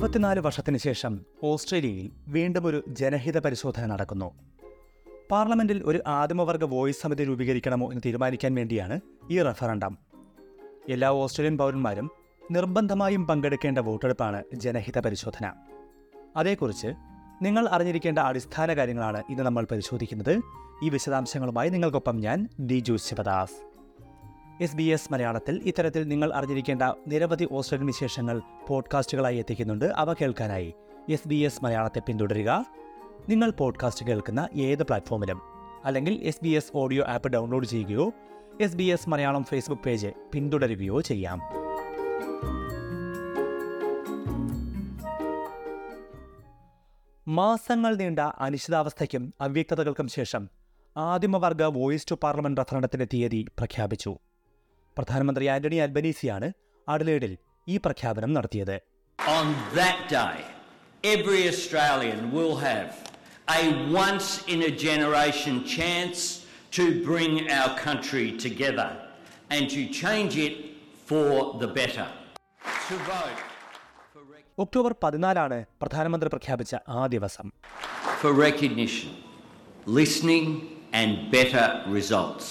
ഇരുപത്തിനാല് വർഷത്തിന് ശേഷം ഓസ്ട്രേലിയയിൽ വീണ്ടും ഒരു ജനഹിത പരിശോധന നടക്കുന്നു. പാർലമെന്റിൽ ഒരു ആദിമവർഗ വോയിസ് സമിതി രൂപീകരിക്കണമോ എന്ന് തീരുമാനിക്കാൻ വേണ്ടിയാണ് ഈ റഫറണ്ടം. എല്ലാ ഓസ്ട്രേലിയൻ പൗരന്മാരും നിർബന്ധമായും പങ്കെടുക്കേണ്ട വോട്ടെടുപ്പാണ് ജനഹിത പരിശോധന. അതേക്കുറിച്ച് നിങ്ങൾ അറിഞ്ഞിരിക്കേണ്ട അടിസ്ഥാന കാര്യങ്ങളാണ് ഇന്ന് നമ്മൾ പരിശോധിക്കുന്നത്. ഈ വിശദാംശങ്ങളുമായി നിങ്ങൾക്കൊപ്പം ഞാൻ Diju Sivadas. S B S മലയാളത്തിൽ ഇത്തരത്തിൽ നിങ്ങൾ അറിഞ്ഞിരിക്കേണ്ട നിരവധി ഓസ്ട്രേലിയൻ വിശേഷങ്ങൾ പോഡ്കാസ്റ്റുകളായി എത്തിക്കുന്നുണ്ട്. അവ കേൾക്കാനായി എസ് ബി എസ് മലയാളത്തെ പിന്തുടരുക. നിങ്ങൾ പോഡ്കാസ്റ്റ് കേൾക്കുന്ന ഏത് പ്ലാറ്റ്ഫോമിലും അല്ലെങ്കിൽ S B S audio app download ചെയ്യുകയോ S B S Malayalam Facebook page പിന്തുടരുകയോ ചെയ്യാം. മാസങ്ങൾ നീണ്ട അനിശ്ചിതാവസ്ഥയ്ക്കും അവ്യക്തതകൾക്കും ശേഷം ആദിമവർഗ വോയിസ് ടു പാർലമെന്റ് റഫറണ്ടത്തിന്റെ തീയതി പ്രഖ്യാപിച്ചു. പ്രധാനമന്ത്രി ആന്റണി അൽബനീസിയാണ് അഡലേഡിൽ ഈ പ്രഖ്യാപനം നടത്തിയത് On that day, every Australian will have a once in a generation chance to bring our country together and to change it for the better. To vote October പതിനാലാണ് പ്രധാനമന്ത്രി പ്രഖ്യാപിച്ച ആ ദിവസം for recognition, listening, and better results.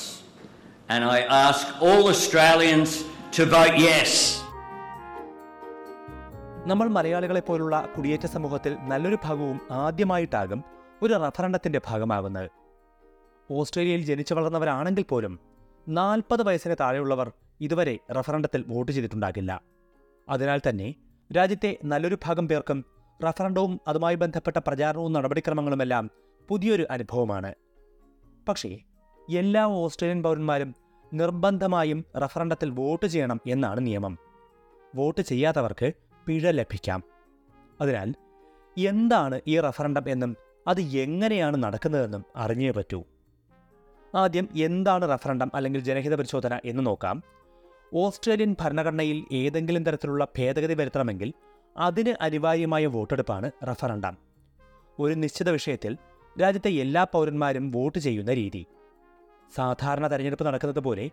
And I ask all Australians to vote yes. നമ്മൾ മലയാളികളെ പോലുള്ള കുടിയേറ്റ സമൂഹത്തിൽ നല്ലൊരു ഭാഗവും ആദ്യമായിട്ടാകും ഒരു റഫറണ്ടത്തിന്റെ ഭാഗമാകുന്നത്. ഓസ്ട്രേലിയയിൽ ജനിച്ചു വളർന്നവരാണെങ്കിൽ പോലും നാൽപ്പത് വയസ്സിന് താഴെയുള്ളവർ ഇതുവരെ റഫറണ്ടത്തിൽ വോട്ട് ചെയ്തിട്ടുണ്ടാകില്ല. അതിനാൽ തന്നെ രാജ്യത്തെ നല്ലൊരു ഭാഗം പേർക്കും റഫറണ്ടവും അതുമായി ബന്ധപ്പെട്ട പ്രചാരണവും നടപടിക്രമങ്ങളുമെല്ലാം പുതിയൊരു അനുഭവമാണ്. പക്ഷേ എല്ലാ ഓസ്ട്രേലിയൻ പൗരന്മാരും നിർബന്ധമായും റഫറണ്ടത്തിൽ വോട്ട് ചെയ്യണം എന്നാണ് നിയമം. വോട്ട് ചെയ്യാത്തവർക്ക് പിഴ ലഭിക്കാം. അതിനാൽ എന്താണ് ഈ റഫറണ്ടം എന്നും അത് എങ്ങനെയാണ് നടക്കുന്നതെന്നും അറിഞ്ഞേ പറ്റൂ. ആദ്യം എന്താണ് റഫറണ്ടം അല്ലെങ്കിൽ ജനഹിത പരിശോധന എന്ന് നോക്കാം. ഓസ്ട്രേലിയൻ ഭരണഘടനയിൽ ഏതെങ്കിലും തരത്തിലുള്ള ഭേദഗതി വരുത്തണമെങ്കിൽ അതിന് അനിവാര്യമായ വോട്ടെടുപ്പാണ് റഫറണ്ടം ഒരു നിശ്ചിത വിഷയത്തിൽ രാജ്യത്തെ എല്ലാ പൗരന്മാരും വോട്ട് ചെയ്യുന്ന രീതി. സാധാരണ തെരഞ്ഞെടുപ്പ് നടക്കുന്നത് പോലെ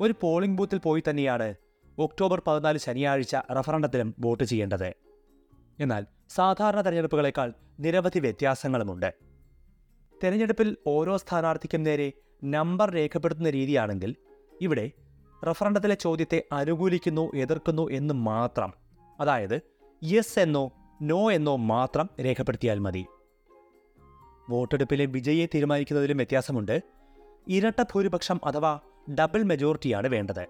ഒരു പോളിംഗ് ബൂത്തിൽ പോയി തന്നെയാണ് ഒക്ടോബർ പതിനാല് ശനിയാഴ്ച റഫറണ്ടത്തിലും വോട്ട് ചെയ്യേണ്ടത്. എന്നാൽ സാധാരണ തെരഞ്ഞെടുപ്പുകളേക്കാൾ നിരവധി വ്യത്യാസങ്ങളുമുണ്ട്. തെരഞ്ഞെടുപ്പിൽ ഓരോ സ്ഥാനാർത്ഥിക്കും നേരെ നമ്പർ രേഖപ്പെടുത്തുന്ന രീതിയാണെങ്കിൽ ഇവിടെ റഫറണ്ടത്തിലെ ചോദ്യത്തെ അനുകൂലിക്കുന്നു എതിർക്കുന്നു എന്ന് മാത്രം അതായത് യെസ് എന്നോ നോ എന്നോ മാത്രം രേഖപ്പെടുത്തിയാൽ മതി. വോട്ടെടുപ്പിലെ വിജയിയെ തീരുമാനിക്കുന്നതിലും വ്യത്യാസമുണ്ട്. ഇരട്ട ഭൂരിപക്ഷം അഥവാ ഡബിൾ മെജോറിറ്റിയാണ് വേണ്ടത്.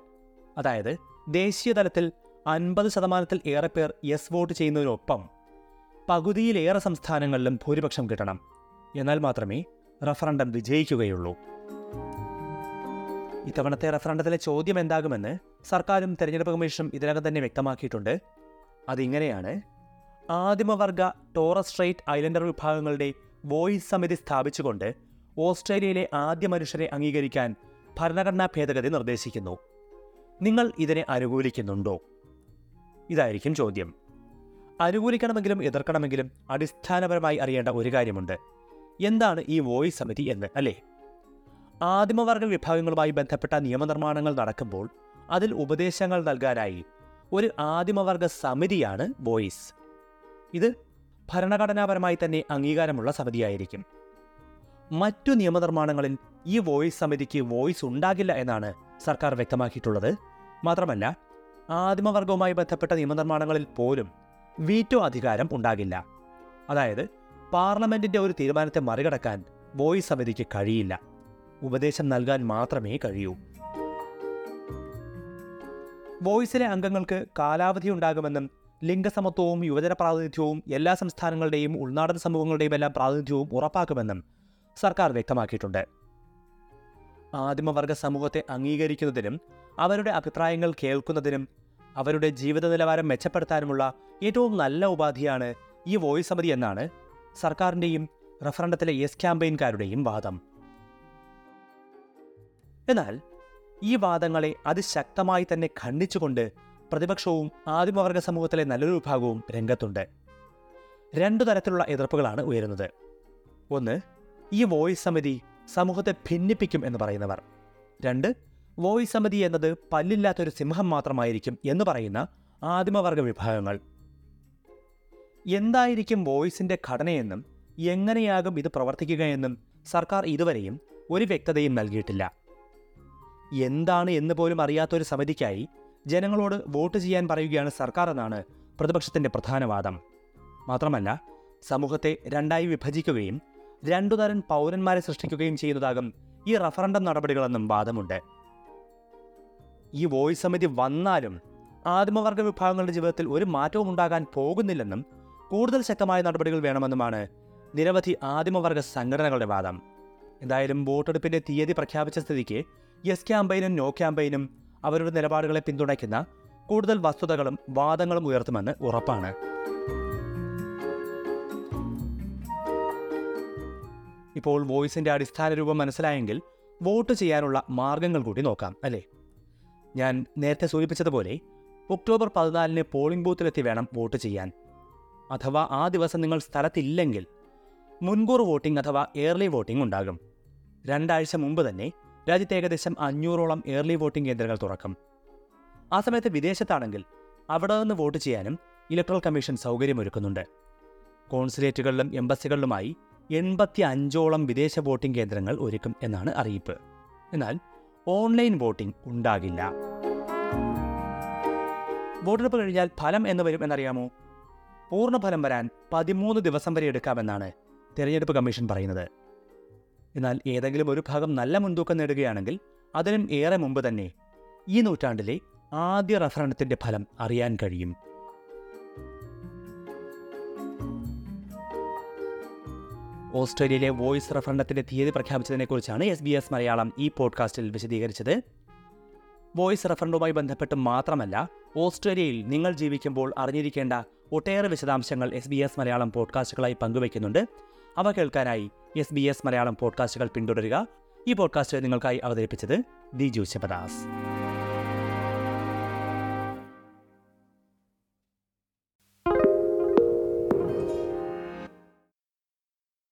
അതായത് ദേശീയ തലത്തിൽ അൻപത് ശതമാനത്തിൽ ഏറെ പേർ യെസ് വോട്ട് ചെയ്യുന്നതിനൊപ്പം പകുതിയിലേറെ സംസ്ഥാനങ്ങളിലും ഭൂരിപക്ഷം കിട്ടണം. എന്നാൽ മാത്രമേ റഫറണ്ടം വിജയിക്കുകയുള്ളൂ. ഇത്തവണത്തെ റഫറണ്ടത്തിലെ ചോദ്യം എന്താകുമെന്ന് സർക്കാരും തെരഞ്ഞെടുപ്പ് കമ്മീഷനും ഇതിനകം തന്നെ വ്യക്തമാക്കിയിട്ടുണ്ട്. അതിങ്ങനെയാണ് ആദിമവർഗ ടോറസ് സ്ട്രേറ്റ് ഐലൻഡർ വിഭാഗങ്ങളുടെ വോയിസ് സമിതി സ്ഥാപിച്ചുകൊണ്ട് ഓസ്ട്രേലിയയിലെ ആദ്യ മനുഷ്യരെ അംഗീകരിക്കാൻ ഭരണഘടനാ ഭേദഗതി നിർദ്ദേശിക്കുന്നു. നിങ്ങൾ ഇതിനെ അനുകൂലിക്കുന്നുണ്ടോ? ഇതായിരിക്കും ചോദ്യം. അനുകൂലിക്കണമെങ്കിലും എതിർക്കണമെങ്കിലും അടിസ്ഥാനപരമായി അറിയേണ്ട ഒരു കാര്യമുണ്ട്. എന്താണ് ഈ വോയിസ് സമിതി എന്ന് അല്ലേ? ആദിമവർഗ വിഭാഗങ്ങളുമായി ബന്ധപ്പെട്ട നിയമനിർമ്മാണങ്ങൾ നടക്കുമ്പോൾ അതിൽ ഉപദേശങ്ങൾ നൽകാനായി ഒരു ആദിമവർഗ സമിതിയാണ് വോയിസ്. ഇത് ഭരണഘടനാപരമായി തന്നെ അംഗീകാരമുള്ള സമിതിയായിരിക്കും. മറ്റു നിയമനിർമ്മാണങ്ങളിൽ ഈ വോയിസ് സമിതിക്ക് വോയിസ് ഉണ്ടാകില്ല എന്നാണ് സർക്കാർ വ്യക്തമാക്കിയിട്ടുള്ളത്. മാത്രമല്ല ആദിമവർഗവുമായി ബന്ധപ്പെട്ട നിയമനിർമ്മാണങ്ങളിൽ പോലും വീറ്റോ അധികാരം ഉണ്ടാകില്ല. അതായത് പാർലമെന്റിന്റെ ഒരു തീരുമാനത്തെ മറികടക്കാൻ വോയിസ് സമിതിക്ക് കഴിയില്ല. ഉപദേശം നൽകാൻ മാത്രമേ കഴിയൂ. വോയിസിലെ അംഗങ്ങൾക്ക് കാലാവധി ഉണ്ടാകുമെന്നും ലിംഗസമത്വവും യുവജന പ്രാതിനിധ്യവും എല്ലാ സംസ്ഥാനങ്ങളുടെയും ഉൾനാടൻ സമൂഹങ്ങളുടെയും എല്ലാം പ്രാതിനിധ്യവും ഉറപ്പാക്കുമെന്നും സർക്കാർ വ്യക്തമാക്കിയിട്ടുണ്ട്. ആദിമവർഗ സമൂഹത്തെ അംഗീകരിക്കുന്നതിനും അവരുടെ അഭിപ്രായങ്ങൾ കേൾക്കുന്നതിനും അവരുടെ ജീവിത നിലവാരം മെച്ചപ്പെടുത്താനുമുള്ള ഏറ്റവും നല്ല ഉപാധിയാണ് ഈ വോയിസ് സമിതി എന്നാണ് സർക്കാരിന്റെയും റഫറണ്ടത്തിലെ യെസ് ക്യാമ്പയിൻകാരുടെയും വാദം. എന്നാൽ ഈ വാദങ്ങളെ അതിശക്തമായി തന്നെ ഖണ്ഡിച്ചുകൊണ്ട് പ്രതിപക്ഷവും ആദിമവർഗ സമൂഹത്തിലെ നല്ലൊരു വിഭാഗവും രംഗത്തുണ്ട്. രണ്ടു തരത്തിലുള്ള എതിർപ്പുകളാണ് ഉയരുന്നത്. ഒന്ന് ഈ വോയിസ് സമിതി സമൂഹത്തെ ഭിന്നിപ്പിക്കും എന്ന് പറയുന്നവർ. രണ്ട് വോയിസ് സമിതി എന്നത് പല്ലില്ലാത്തൊരു സിംഹം മാത്രമായിരിക്കും എന്ന് പറയുന്ന ആദിമവർഗ വിഭാഗങ്ങൾ. എന്തായിരിക്കും വോയിസിന്റെ ഘടനയെന്നും എങ്ങനെയാകും ഇത് പ്രവർത്തിക്കുകയെന്നും സർക്കാർ ഇതുവരെയും ഒരു വ്യക്തതയും നൽകിയിട്ടില്ല. എന്താണ് എന്ന് പോലും അറിയാത്തൊരു സമിതിക്കായി ജനങ്ങളോട് വോട്ട് ചെയ്യാൻ പറയുകയാണ് സർക്കാർ എന്നാണ് പ്രതിപക്ഷത്തിന്റെ പ്രധാന വാദം മാത്രമല്ല സമൂഹത്തെ രണ്ടായി വിഭജിക്കുകയും രണ്ടു തരം പൗരന്മാരെ സൃഷ്ടിക്കുകയും ചെയ്യുന്നതാകും ഈ റഫറൻഡം നടപടികളെന്നും വാദമുണ്ട്. ഈ വോയിസ് സമിതി വന്നാലും ആദിമവർഗ വിഭാഗങ്ങളുടെ ജീവിതത്തിൽ ഒരു മാറ്റവും ഉണ്ടാകാൻ പോകുന്നില്ലെന്നും കൂടുതൽ ശക്തമായ നടപടികൾ വേണമെന്നുമാണ് നിരവധി ആദിമവർഗ സംഘടനകളുടെ വാദം. എന്തായാലും വോട്ടെടുപ്പിന്റെ തീയതി പ്രഖ്യാപിച്ച സ്ഥിതിക്ക് യെസ് ക്യാമ്പയിനും നോ ക്യാമ്പയിനും അവരുടെ നിലപാടുകളെ പിന്തുണയ്ക്കുന്ന കൂടുതൽ വസ്തുതകളും വാദങ്ങളും ഉയർത്തുമെന്ന് ഉറപ്പാണ്. ഇപ്പോൾ വോയിസിന്റെ അടിസ്ഥാന രൂപം മനസ്സിലായെങ്കിൽ വോട്ട് ചെയ്യാനുള്ള മാർഗങ്ങൾ കൂടി നോക്കാം അല്ലേ? ഞാൻ നേരത്തെ സൂചിപ്പിച്ചതുപോലെ ഒക്ടോബർ പതിനാലിന് പോളിംഗ് ബൂത്തിലെത്തി വേണം വോട്ട് ചെയ്യാൻ. അഥവാ ആ ദിവസം നിങ്ങൾ സ്ഥലത്തില്ലെങ്കിൽ മുൻകൂർ വോട്ടിംഗ് അഥവാ ഏർലി വോട്ടിംഗ് ഉണ്ടാകും. രണ്ടാഴ്ച മുമ്പ് തന്നെ രാജ്യത്ത് ഏകദേശം അഞ്ഞൂറോളം ഏർലി വോട്ടിംഗ് കേന്ദ്രങ്ങൾ തുറക്കും. ആ സമയത്ത് വിദേശത്താണെങ്കിൽ അവിടെ നിന്ന് വോട്ട് ചെയ്യാനും ഇലക്ട്രൽ കമ്മീഷൻ സൗകര്യമൊരുക്കുന്നുണ്ട്. കോൺസുലേറ്റുകളിലും എംബസികളിലുമായി എൺപത്തി അഞ്ചോളം വിദേശ വോട്ടിംഗ് കേന്ദ്രങ്ങൾ ഒരുക്കും എന്നാണ് അറിയിപ്പ്. എന്നാൽ ഓൺലൈൻ വോട്ടിംഗ് ഉണ്ടാകില്ല. വോട്ടെടുപ്പ് കഴിഞ്ഞാൽ ഫലം എന്ന് വരും എന്നറിയാമോ? പൂർണഫലം വരാൻ പതിമൂന്ന് ദിവസം വരെ എടുക്കാമെന്നാണ് തിരഞ്ഞെടുപ്പ് കമ്മീഷൻ പറയുന്നത്. എന്നാൽ ഏതെങ്കിലും ഒരു ഭാഗം നല്ല മുൻതൂക്കം നേടുകയാണെങ്കിൽ അതിനും ഏറെ മുമ്പ് തന്നെ ഈ നൂറ്റാണ്ടിലെ ആദ്യ റഫറണ്ടത്തിന്റെ ഫലം അറിയാൻ കഴിയും. ഓസ്ട്രേലിയയിലെ വോയിസ് റഫറണ്ടത്തിന്റെ തീയതി പ്രഖ്യാപിച്ചതിനെക്കുറിച്ചാണ് എസ് ബി എസ് മലയാളം ഈ പോഡ്കാസ്റ്റിൽ വിശദീകരിച്ചത്. വോയിസ് റഫറൻഡുമായി ബന്ധപ്പെട്ട് മാത്രമല്ല ഓസ്ട്രേലിയയിൽ നിങ്ങൾ ജീവിക്കുമ്പോൾ അറിഞ്ഞിരിക്കേണ്ട ഒട്ടേറെ വിശദാംശങ്ങൾ എസ് ബി എസ് മലയാളം പോഡ്കാസ്റ്റുകളായി പങ്കുവയ്ക്കുന്നുണ്ട്. അവ കേൾക്കാനായി എസ് ബി എസ് മലയാളം പോഡ്കാസ്റ്റുകൾ പിന്തുടരുക. ഈ പോഡ്കാസ്റ്റ് നിങ്ങൾക്കായി അവതരിപ്പിച്ചത് ദിജു ശിവദാസ്.